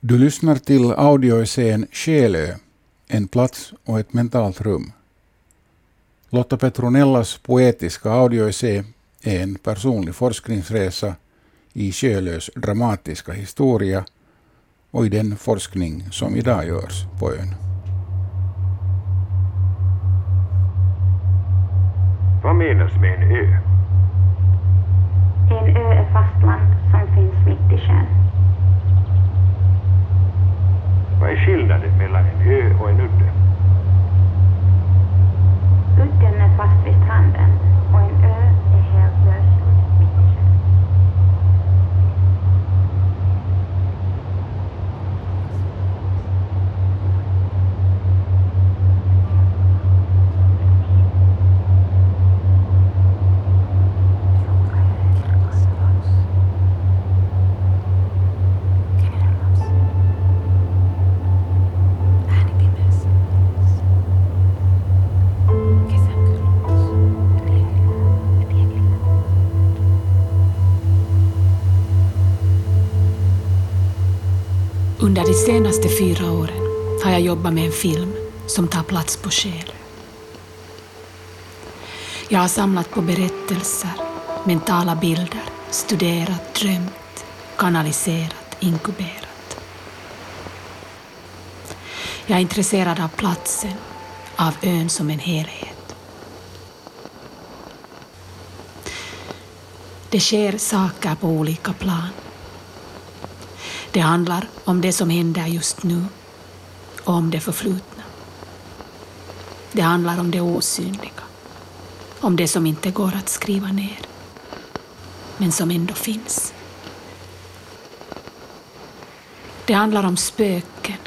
Du lyssnar till audioessän Själö, en plats och ett mentalt rum. Lotta Petronellas poetiska audioessä är en personlig forskningsresa i Sjölös dramatiska historia och i den forskning som idag görs på ön. Vad menas med en ö? En ö är fastland som finns mitt i sjön. Vad är skillnaden mellan en ö och en udde? Under de senaste fyra åren har jag jobbat med en film som tar plats på Själö. Jag har samlat på berättelser, mentala bilder, studerat, drömt, kanaliserat, inkuberat. Jag är intresserad av platsen, av ön som en helhet. Det sker saker på olika plan. Det handlar om det som händer just nu och om det förflutna. Det handlar om det osynliga, om det som inte går att skriva ner, men som ändå finns. Det handlar om spöken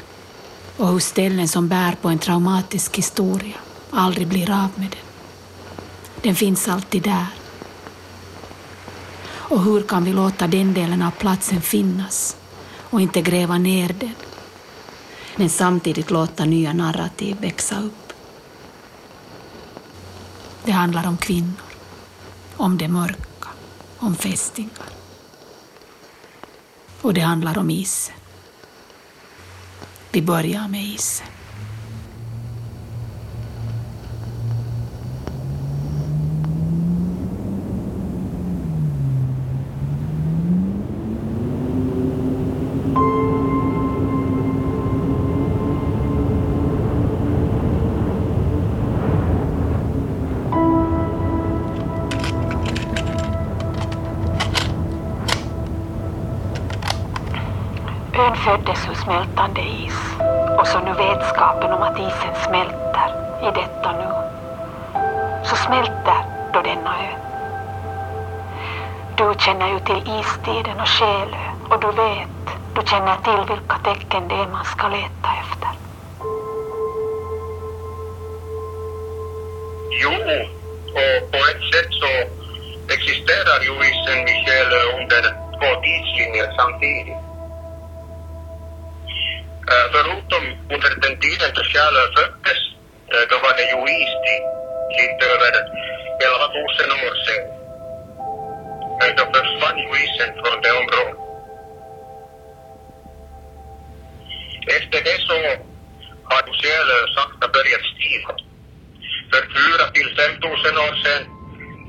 och hur ställen som bär på en traumatisk historia aldrig blir av med den. Den finns alltid där. Och hur kan vi låta den delen av platsen finnas och inte gräva ner den, men samtidigt låta nya narrativ växa upp. Det handlar om kvinnor, om det mörka, om fästingar. Och det handlar om isen. Vi börjar med isen. Isen smälter i detta nu. Så smälter då denna ö. Du känner ju till istiden och Själö och du vet, du känner till vilka tecken det är man ska leta Eh, förutom under den tiden då Själö föddes, eh, då var det ju istid lite över 11 000 år sedan. Eh, då försvann ju isen från det området. Efter det så har ju Själö sakta börjat stiga. För 4 till 5 000 år sedan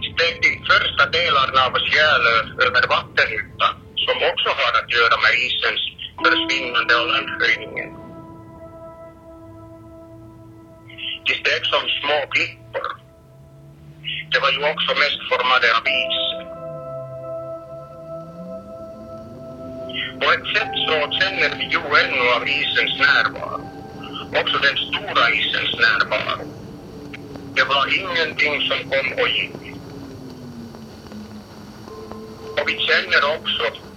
steg de första delarna av Själö över vattenytan som också har att göra med isens försvinnande av landhöjningen. De steg som små klippor. Det var ju också mest formade av is. På ett sätt så känner vi ju ännu av isens närvaro. Också den stora isens närvaro. Det var ingenting som kom och gick. Och vi känner också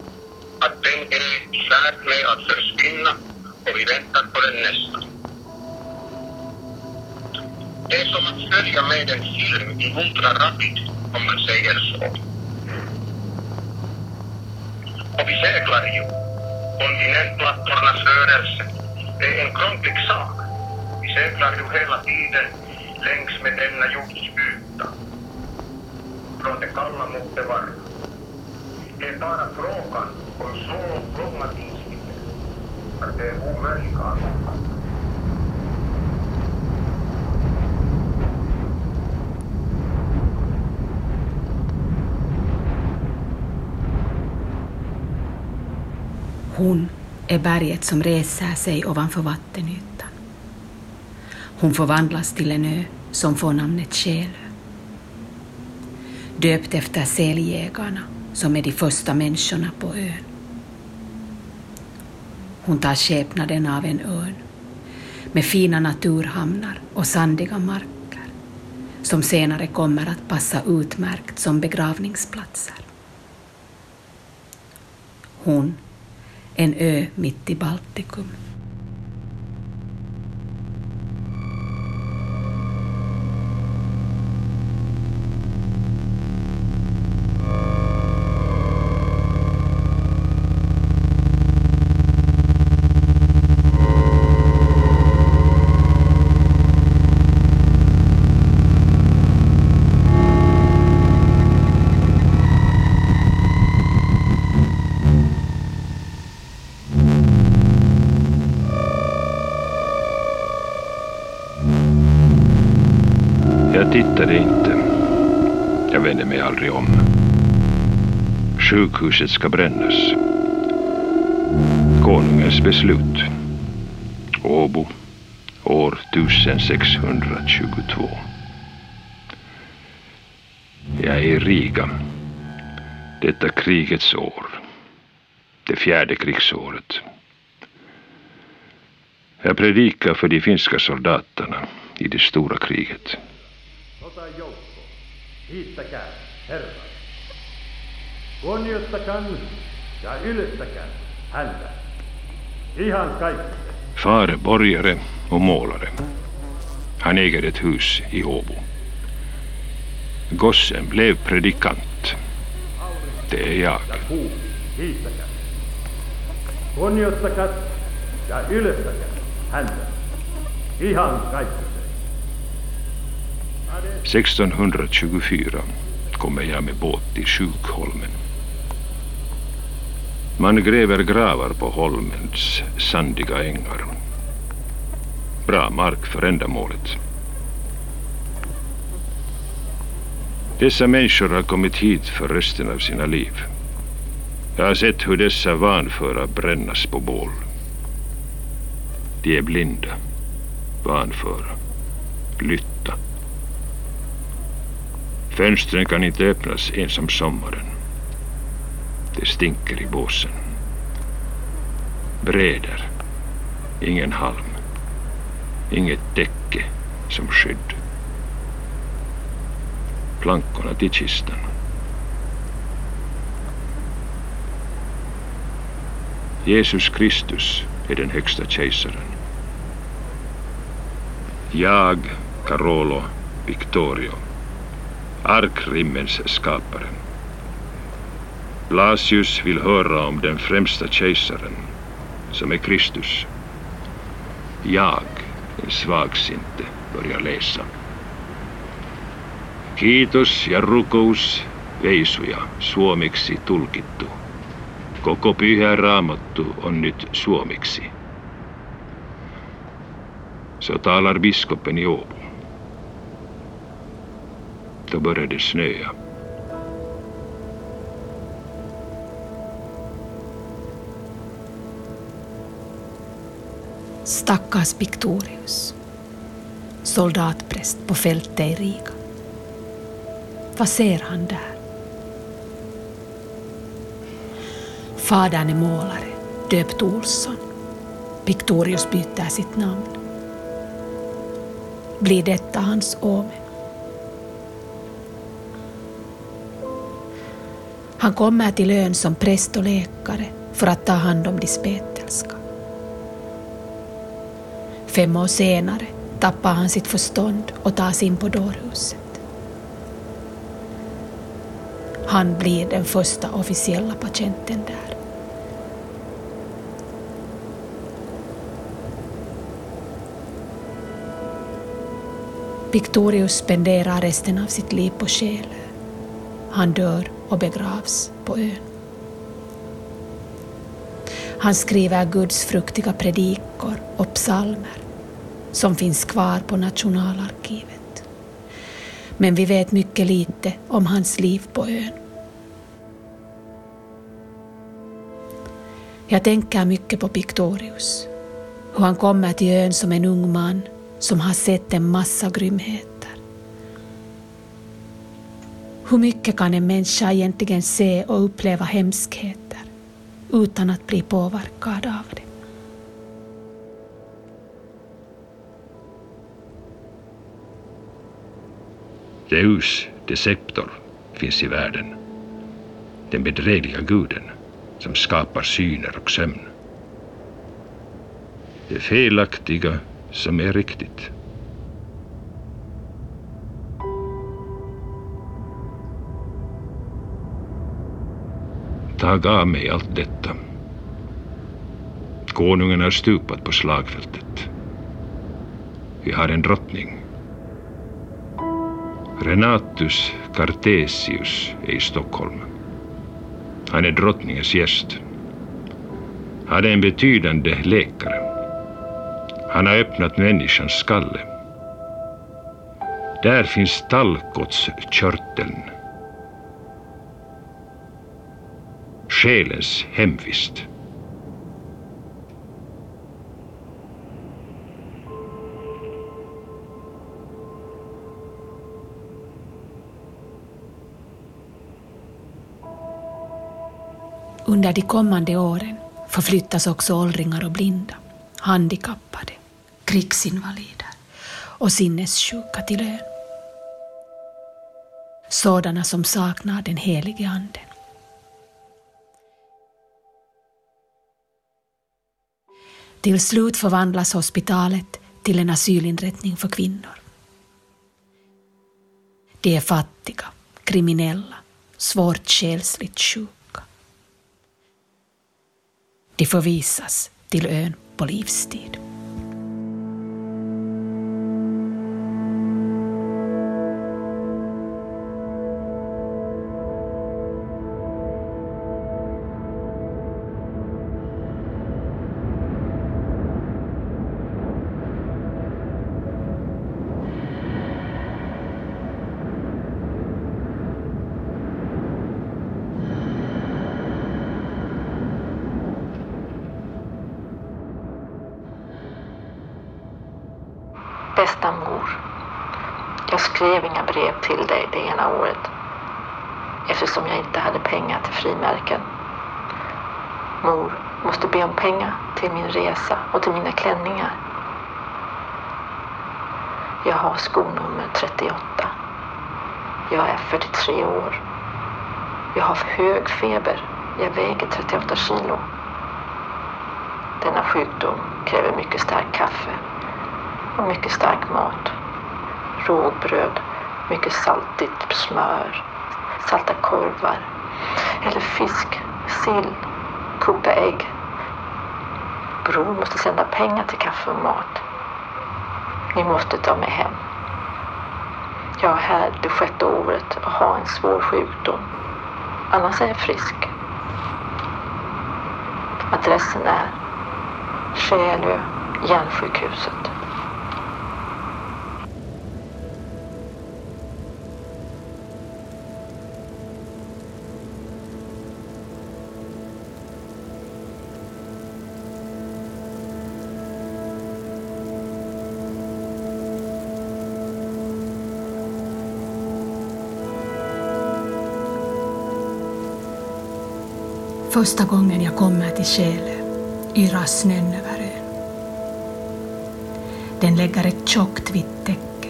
att den är i färd med att försvinna och vi väntar på den nästa. Det är som att följa med en film i ultrarapid, om man säger så. Och vi seglar ju. Kontinentplattornas rörelse det är en krånglig sak. Vi seglar ju hela tiden längs med denna jordsyta. Från det kalla mot det varma. Det är bara frågan så långa tidslinjer det. Hon är berget som reser sig ovanför vattenytan. Hon förvandlas till en ö som får namnet Själö. Döpt efter säljägarna som är de första människorna på ön. Hon tar skepnaden av en örn med fina naturhamnar och sandiga marker som senare kommer att passa utmärkt som begravningsplatser. Hon, en ö mitt i Baltikum. Tittade inte. Jag vände mig aldrig om. Sjukhuset ska brännas. Konungens beslut. Åbo, år 1622. Jag är i Riga. Detta krigets år. Det fjärde krigsåret. Jag predikar för de finska soldaterna i det stora kriget. Kiittäkää Herraa. Kunnioittakaa ja ylittäkää häntä. Ihan kaikki. Far borgare och målare. Han äger ett hus i Åbo. Gossen blev predikant. Det är jag. Kunnioittakaa ja ylittäkää häntä. Ihan kaikki. 1624 kommer jag med båt till Sjukholmen. Man gräver gravar på holmens sandiga ängar. Bra mark för ändamålet. Dessa människor har kommit hit för resten av sina liv. Jag har sett hur dessa vanföra brännas på bål. De är blinda, vanföra, lytta. Fönstren kan inte öppnas ens om sommaren. Det stinker i båsen. Bräder. Ingen halm. Inget täcke som skydd. Plankorna till kistan. Jesus Kristus är den högsta kejsaren. Jag, Carolo Victorio, arkrimmens skapare. Blasius vill höra om den främsta kejsaren, som är Kristus. Jag, en svagsinte, börjar läsa. Kiitos ja rukous, veisuja, suomeksi tulkittu. Koko pyhä raamattu on nyt suomeksi. Så talar biskopen i. Då började det snöa. Stackars Victorius. Soldatpräst på fältet i Riga. Vad ser han där? Fadern är målare, döpt Olsson. Victorius byter sitt namn. Blir detta hans omen? Han kommer till ön som präst och läkare för att ta hand om de spetälska. Fem år senare tappar han sitt förstånd och tas in på dårhuset. Han blir den första officiella patienten där. Victorius spenderar resten av sitt liv på Själö. Han dör och begravs på ön. Han skriver Guds fruktiga predikor och psalmer som finns kvar på Nationalarkivet. Men vi vet mycket lite om hans liv på ön. Jag tänker mycket på Pictorius, hur han kommer till ön som en ung man som har sett en massa grymheter. Hur mycket kan en människa egentligen se och uppleva hemskheter utan att bli påverkad av det? Deus, Deceptor, finns i världen. Den bedrägliga guden som skapar syner och sömn. Det felaktiga som är riktigt. Tag av mig allt detta. Konungen har stupat på slagfältet. Vi har en drottning. Renatus Cartesius är i Stockholm. Han är drottningens gäst. Han är en betydande läkare. Han har öppnat människans skalle. Där finns tallkottskörteln. Själens hemvist. Under de kommande åren förflyttas också åldringar och blinda, handikappade, krigsinvalider och sinnessjuka till ön. Sådana som saknar den helige Anden. Till slut förvandlas hospitalet till en asylinrättning för kvinnor. De är fattiga, kriminella, svårt själsligt sjuka. De förvisas till ön på livstid. Bästa mor. Jag skrev inga brev till dig det ena året eftersom jag inte hade pengar till frimärken. Mor måste be om pengar till min resa och till mina klänningar. Jag har skonummer 38. Jag är 43 år. Jag har hög feber. Jag väger 38 kilo. Denna sjukdom kräver mycket starkt kaffe mycket stark mat. Rågbröd, mycket saltigt smör, salta korvar eller fisk, sill, kokta ägg. Bror måste sända pengar till kaffe och mat. Ni måste ta mig hem. Jag är här det sjätte året och har en svår sjukdom. Annars är jag frisk. Adressen är Själö, Järnsjukhuset. Första gången jag kommer till Själö yrar snön över ön. Den lägger ett tjockt vitt täcke.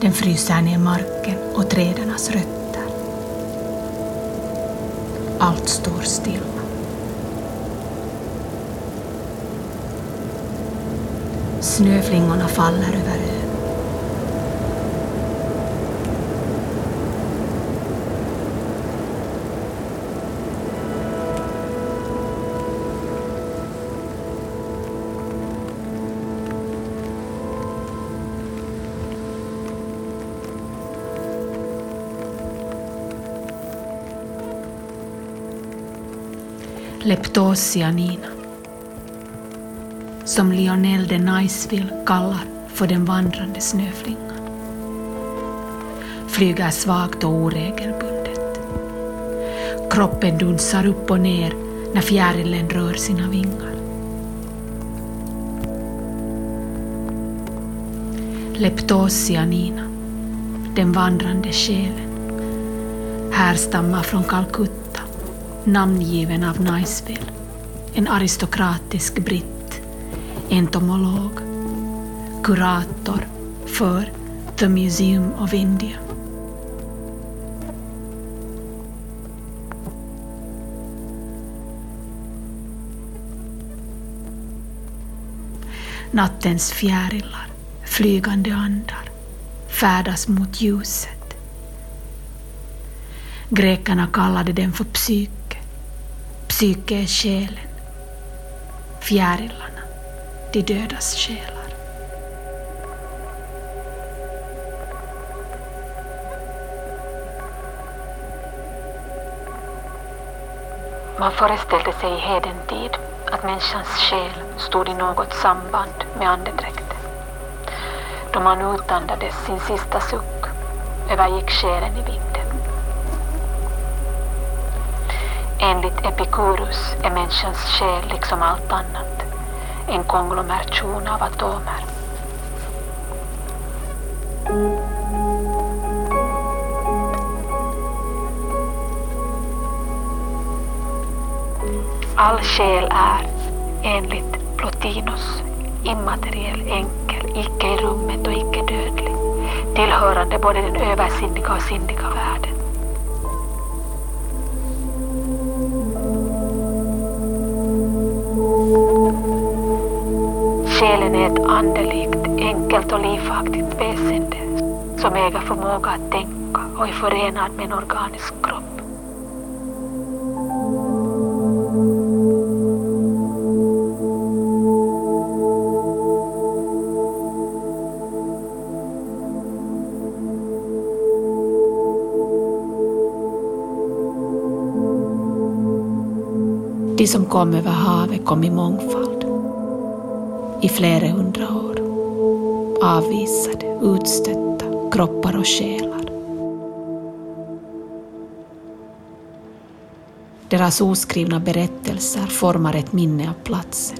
Den fryser ner marken och trädens rötter. Allt står stilla. Snöflingorna faller över ön. Leptosianina. Som Lionel de Niceville kallar för den vandrande snöflingan. Flyger svagt och oregelbundet. Kroppen dunsar upp och ner när fjärilen rör sina vingar. Leptosianina, den vandrande själen, härstammar från Calcutta, namngiven av Niceville, en aristokratisk britt, entomolog, kurator för The Museum of India. Nattens fjärilar, flygande andar, färdas mot ljuset. Grekerna kallade den för psyk Psyke är själen. Fjärilarna, de dödas själar. Man föreställde sig i hedentid att människans själ stod i något samband med andedräkten. Då man utandades sin sista suck övergick själen i vinden. Enligt Epikurus är människans själ liksom allt annat en konglomeration av atomer. All själ är, enligt Plotinus, immateriell, enkel, icke i rummet och icke dödlig, tillhörande både den översinnliga och sinnliga världen. Andelikt, enkelt och livaktigt väsende som äger förmåga att tänka och är förenad med en organisk kropp. De som kom över havet kom i mångfald. I flera hundra år. Avvisade, utstötta, kroppar och själar. Deras oskrivna berättelser formar ett minne av platsen.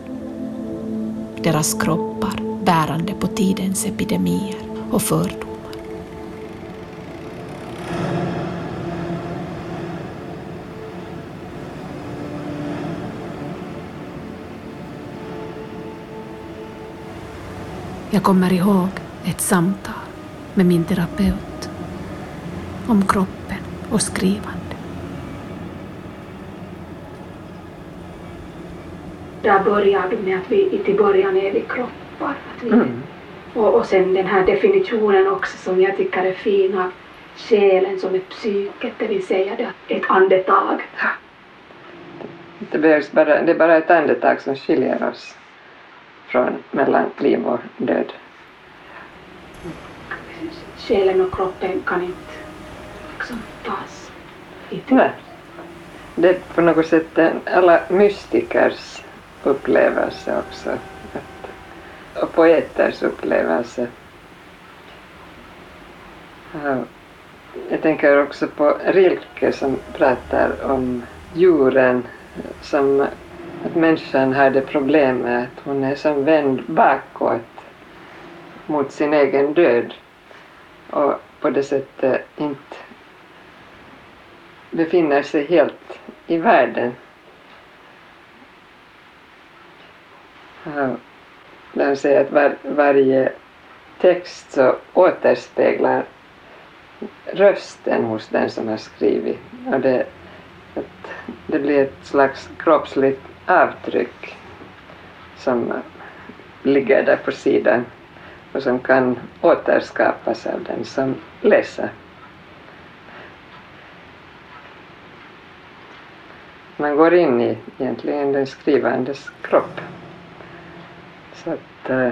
Deras kroppar bärande på tidens epidemier och fördomar. Jag kommer ihåg ett samtal med min terapeut om kroppen och skrivande. Där börjar du med att vi till början är vi kroppar. Att vi, Mm. och, och sen den här definitionen också som jag tycker är fin av själen som är psyket, det vill säga det, ett andetag. Det, behövs bara, det är bara ett andetag som skiljer oss från mellan liv och död. Själen och kroppen kan inte liksom tas i Nej. Det är på något sätt en, alla mystikers upplevelse också. Att, och poeters upplevelse. Ja, Jag tänker också på Rilke som pratar om djuren som människan har det problemet att hon är som vänd bakåt mot sin egen död och på det sättet inte befinner sig helt i världen. Ja, De säger att var, varje text så återspeglar rösten hos den som har skrivit. Och det, att det blir ett slags kroppsligt avtryck som ligger där på sidan och som kan återskapas av den som läser. Man går in i egentligen den skrivandes kropp. Så att eh,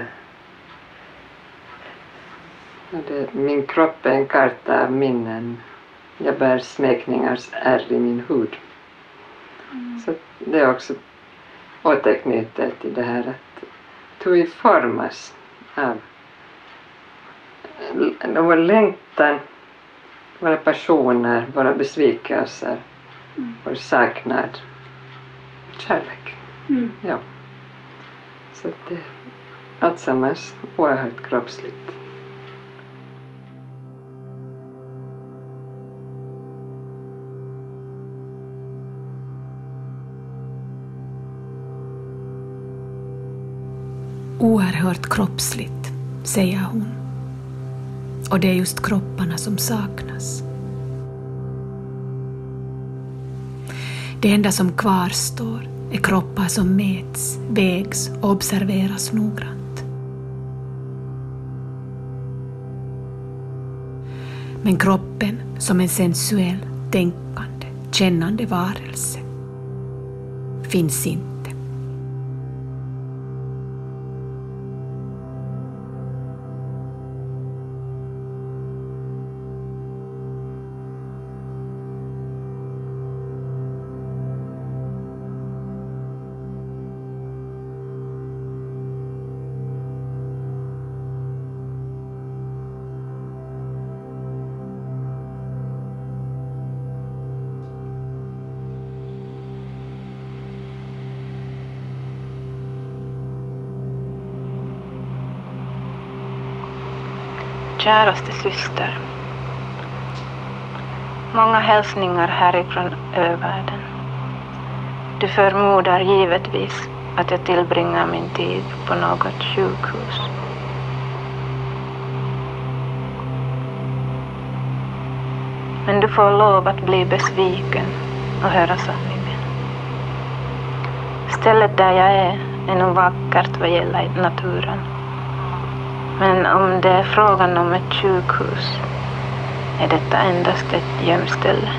det, min kropp är en karta av minnen. Jag bär smekningars ärr i min hud. Så det är också återknutet till det här att vi formas av vår längtan, våra passioner, våra besvikelser, vår saknad, kärlek. Mm. Ja. Så att det är alltsammans oerhört kroppsligt. Oerhört kroppsligt, säger hon. Och det är just kropparna som saknas. Det enda som kvarstår är kroppar som mäts, vägs och observeras noggrant. Men kroppen som en sensuell, tänkande, kännande varelse finns inte. Käraste syster. Många hälsningar härifrån övärlden. Du förmodar givetvis att jag tillbringar min tid på något sjukhus. Men du får lov att bli besviken och höra sanningen. Stället där jag är är nog vackert vad gäller naturen. Men om det är frågan om ett sjukhus är detta endast ett gömställe.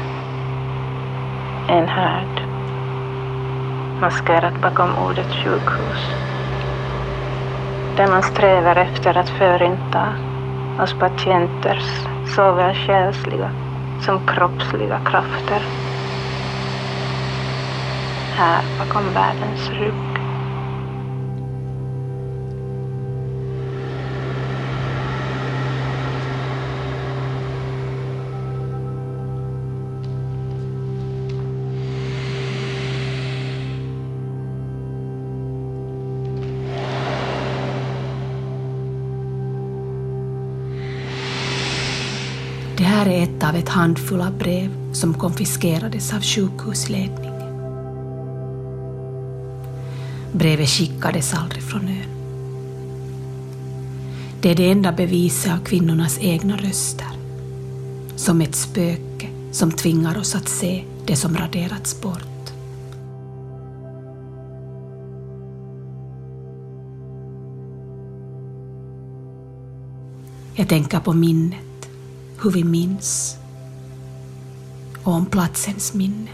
En härd. Maskerat bakom ordet sjukhus. Där man strävar efter att förinta oss patienters såväl själsliga som kroppsliga krafter. Här bakom världens rygg. Här är ett av ett handfull av brev som konfiskerades av sjukhusledningen. Brevet skickades aldrig från ön. Det är det enda beviset av kvinnornas egna röster. Som ett spöke som tvingar oss att se det som raderats bort. Jag tänker på minnet, hur vi minns och om platsens minne.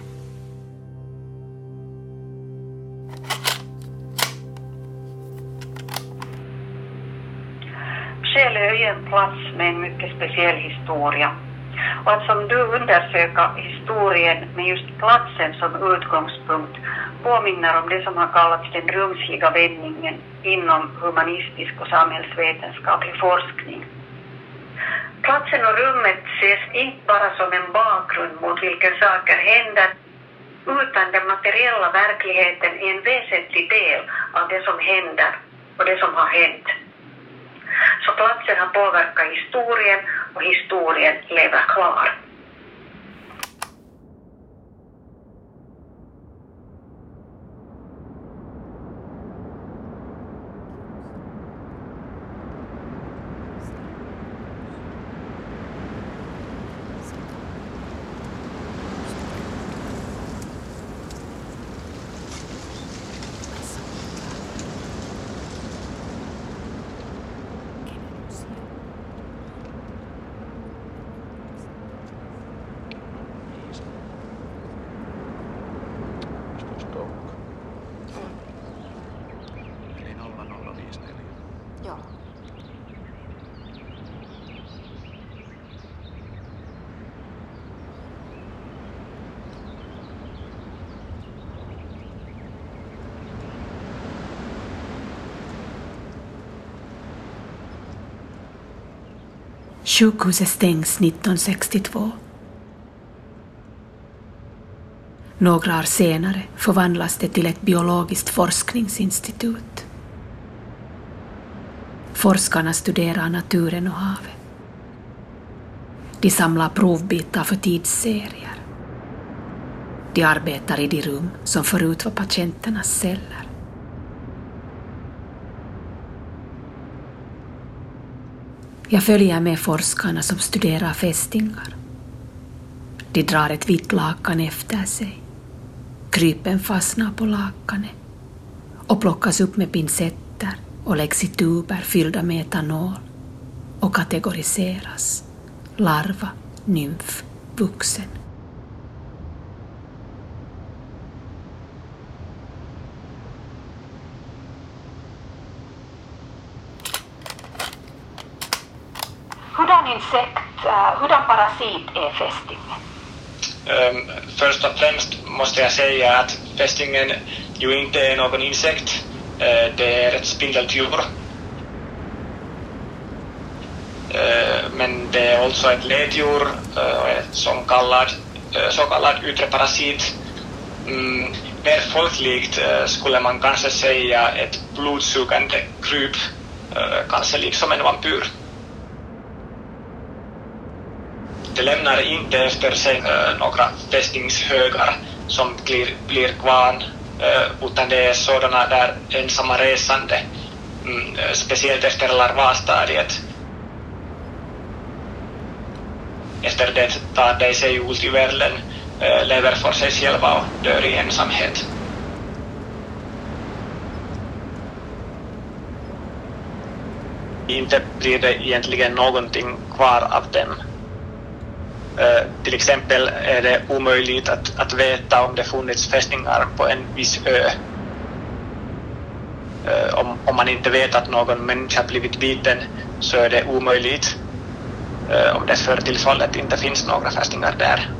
Själö är en plats med en mycket speciell historia. Och att som du undersöka historien med just platsen som utgångspunkt påminner om det som har kallats den rumsliga vändningen inom humanistisk och samhällsvetenskaplig forskning. Platsen och rummet ses inte bara som en bakgrund mot vilken saker händer utan den materiella verkligheten är en väsentlig del av det som händer och det som har hänt. Så platsen har påverkat historien och historien lever kvar. Sjukhuset stängs 1962. Några år senare förvandlas det till ett biologiskt forskningsinstitut. Forskarna studerar naturen och havet. De samlar provbitar för tidsserier. De arbetar i de rum som förut var patienternas celler. Jag följer med forskarna som studerar fästingar. De drar ett vitt lakan efter sig. Krypen fastnar på lakanet och plockas upp med pincetter och läggs i tuber fyllda med etanol och kategoriseras. Larva, nymf, vuxen. Hurdan insekt, äh, hurdan parasit är fästingen? Um, ähm, först och främst måste jag säga att fästingen ju inte är någon insekt. Uh, det är ett spindeldjur. Uh, men det är också ett leddjur uh, som kallad, så kallad yttre parasit. Mm, mer folkligt skulle man kanske säga ett blodsugande kryp, kanske liksom en vampyr. Det lämnar inte efter sig äh, några fästningshögar som blir, blir kvar, äh, utan det är sådana där ensamma resande, mm, eh, speciellt efter larvastadiet. Efter det tar de sig ut i världen, äh, lever för sig själva och dör i ensamhet. Inte blir det egentligen någonting kvar av dem. Eh, till exempel är det omöjligt att, att veta om det funnits fästningar på en viss ö. Uh, om, om man inte vet att någon människa blivit biten så är det omöjligt uh, om det för tillfället inte finns några fästningar där.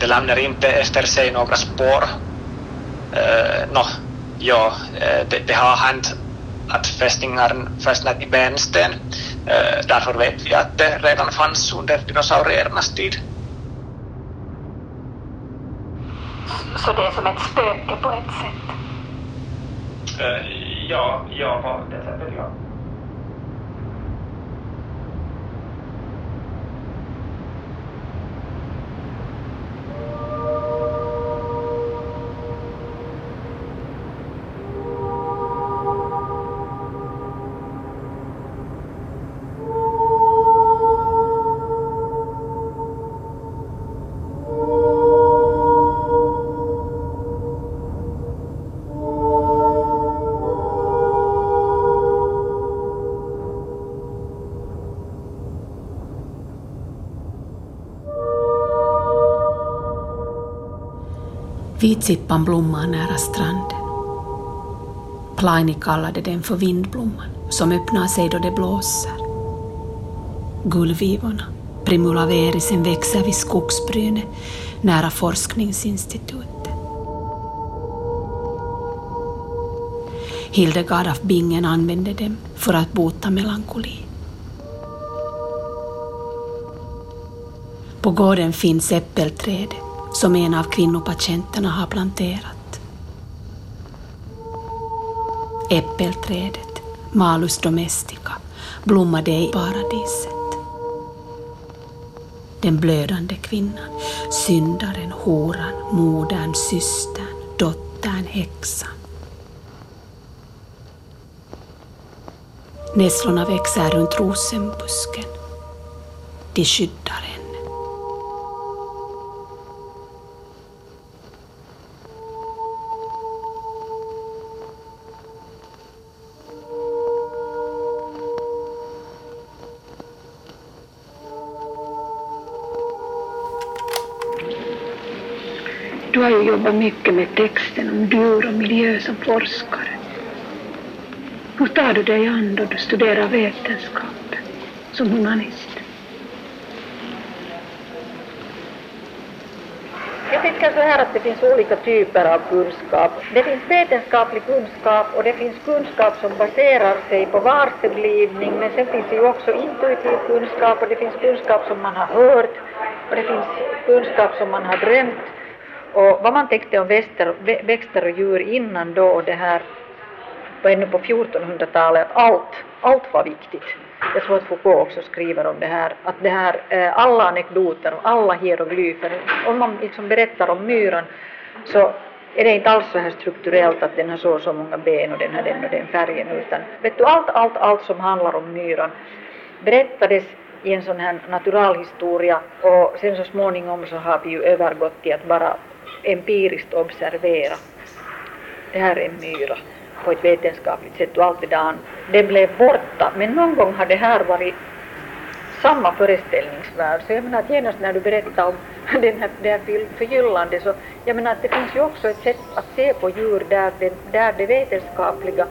det lämnar inte efter sig några spår. Uh, no, ja, det, det har hänt att fästingar fastnat i bensten. Uh, därför vet vi att det redan fanns under dinosauriernas tid. Så det är som ett spöke på ett sätt? Uh, ja, ja, på det sättet ja. Vitsippan blommar nära stranden. Plaini kallade den för vindblomman, som öppnar sig då det blåser. Gullvivorna, Primula verisen, växer vid skogsbrynet nära forskningsinstitutet. Hildegard af Bingen använde dem för att bota melankoli. På gården finns äppelträdet som en av kvinnopatienterna har planterat. Äppelträdet, Malus domestica, blommade i paradiset. Den blödande kvinnan, syndaren, horan, modern, systern, dottern, häxan. Nässlorna växer runt rosenbusken. De skyddar har ju jobbat mycket med texten om djur och miljö som forskare. Hur tar du dig an då du studerar vetenskap som humanist? Jag tycker så här att det finns olika typer av kunskap. Det finns vetenskaplig kunskap och det finns kunskap som baserar sig på varseblivning men sen finns det ju också intuitiv kunskap och det finns kunskap som man har hört och det finns kunskap som man har drömt och vad man tänkte om växter, växter och djur innan då det här på ännu på 1400-talet att allt, allt var viktigt. Jag tror att Foucault också skriver om det här, att det här, eh, alla anekdoter, och alla hieroglyfer, om man liksom berättar om myran så är det inte alls så här strukturellt att den har så och så många ben och den har den och den färgen, utan vet du, allt, allt, allt som handlar om myran berättades i en sån här naturalhistoria och sen så småningom så har vi ju övergått till att bara empiriskt observera. Det här är en myra på ett vetenskapligt sätt och allt det där. Det blev borta, men någon gång har det här varit samma föreställningsvärld. Så jag menar att genast när du berättar om den här, det här förgyllande så jag menar att det finns ju också ett sätt att se på djur där det, där det vetenskapliga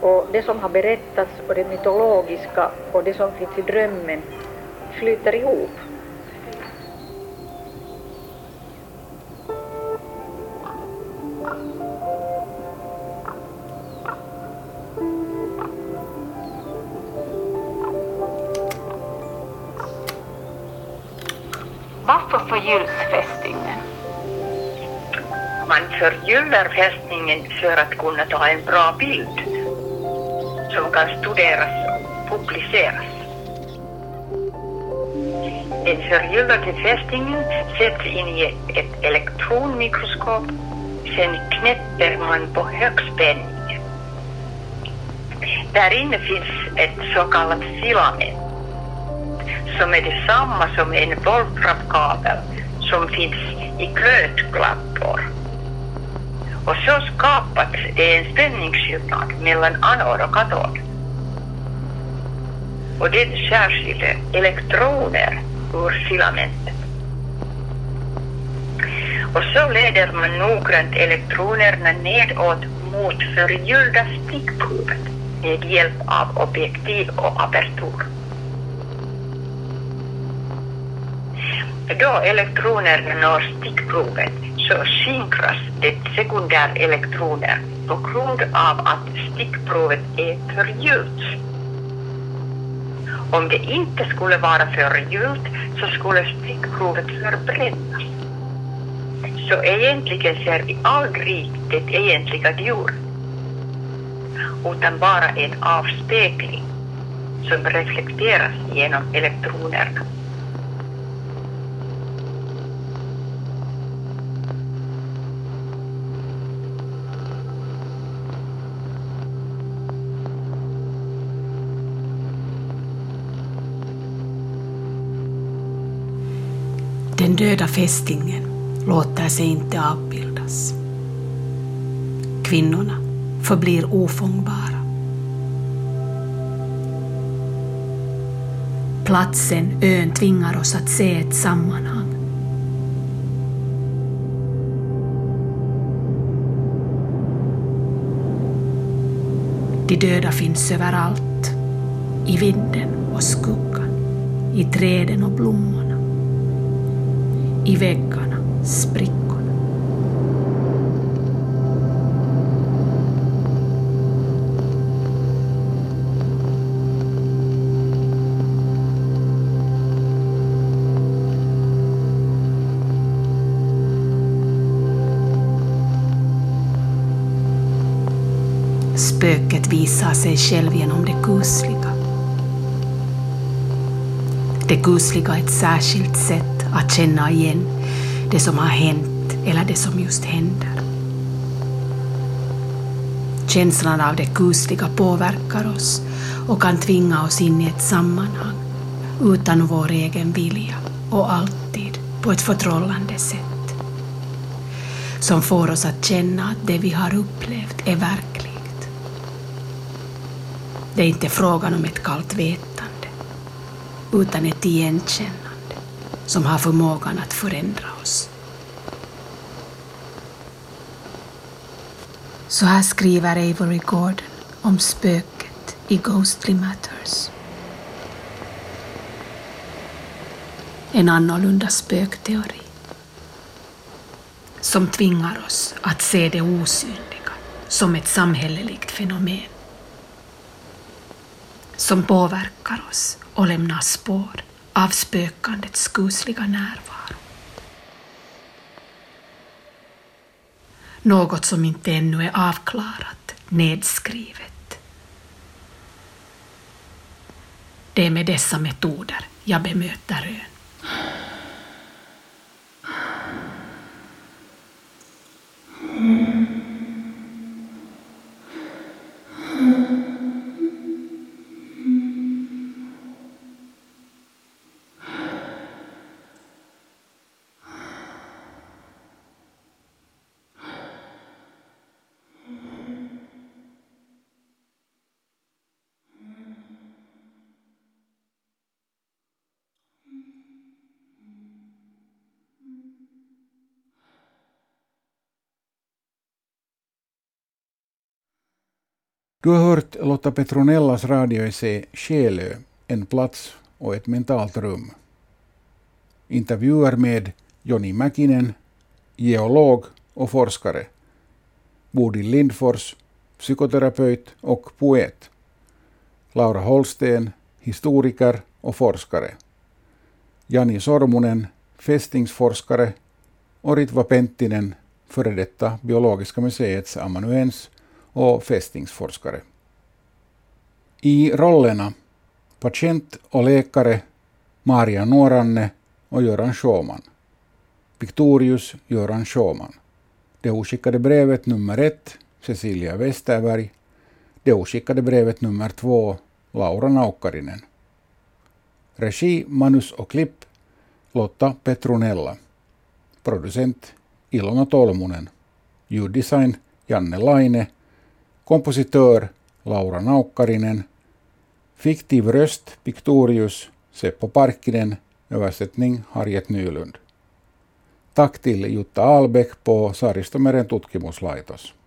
och det som har berättats och det mytologiska och det som finns i drömmen flyter ihop. Varför förgylls fästingen? Man förgyller fästningen för att kunna ta en bra bild som kan studeras och publiceras. Den förgyllade fästingen sätts in i ett elektronmikroskop. Sen knäpper man på högspänning. Där inne finns ett så kallat filament som är detsamma som en volframkabel som finns i glödlampor. Och så skapas det en spänningsskillnad mellan anod och katod. Och det särskiljer elektroner ur filamentet. Och så leder man noggrant elektronerna nedåt mot förgyllda stickprovet med hjälp av objektiv och apertur. Då elektronerna når stickprovet så synkras det sekundärelektroner på grund av att stickprovet är förgyllt. Om det inte skulle vara förgyllt så skulle stickprovet förbrännas. Så egentligen ser vi aldrig det egentliga djuret utan bara en avspegling som reflekteras genom elektronerna. Den döda fästingen låter sig inte avbildas. Kvinnorna förblir ofångbara. Platsen, ön, tvingar oss att se ett sammanhang. De döda finns överallt, i vinden och skuggan, i träden och blommorna i väggarna, sprickorna. Spöket visar sig själv genom det kusliga. Det kusliga är ett särskilt sätt att känna igen det som har hänt eller det som just händer. Känslan av det kusliga påverkar oss och kan tvinga oss in i ett sammanhang utan vår egen vilja och alltid på ett förtrollande sätt som får oss att känna att det vi har upplevt är verkligt. Det är inte frågan om ett kallt vetande utan ett igenkännande som har förmågan att förändra oss. Så här skriver Avery Gordon om spöket i Ghostly Matters. En annorlunda spökteori. som tvingar oss att se det osynliga som ett samhälleligt fenomen som påverkar oss och lämnar spår av spökandets kusliga närvaro. Något som inte ännu är avklarat, nedskrivet. Det är med dessa metoder jag bemöter ön. Du har hört Lotta Petronellas radioessä Själö, en plats och ett mentalt rum. Intervjuer med Joni Mäkinen, geolog och forskare. Bodil Lindfors, psykoterapeut och poet. Laura Holsten, historiker och forskare. Jani Sormunen, fästingsforskare och Ritva Penttinen, före detta Biologiska museets amanuens och fästingsforskare. I rollerna patient och läkare Maria Noranne och Göran Schauman. Victorius Göran Schauman. Det oskickade brevet nummer ett Cecilia Westerberg. Det oskickade brevet nummer två Laura Naukkarinen. Regi, manus och klipp Lotta Petronella. Producent Ilona Tolmunen. Ljuddesign Janne Laine Kompositör Laura Naukkarinen. Fiktiv röst Pictorius Seppo Parkkinen. Översättning Harriet Nylund. Tack till Jutta Albeck på Saaristomeren tutkimuslaitos.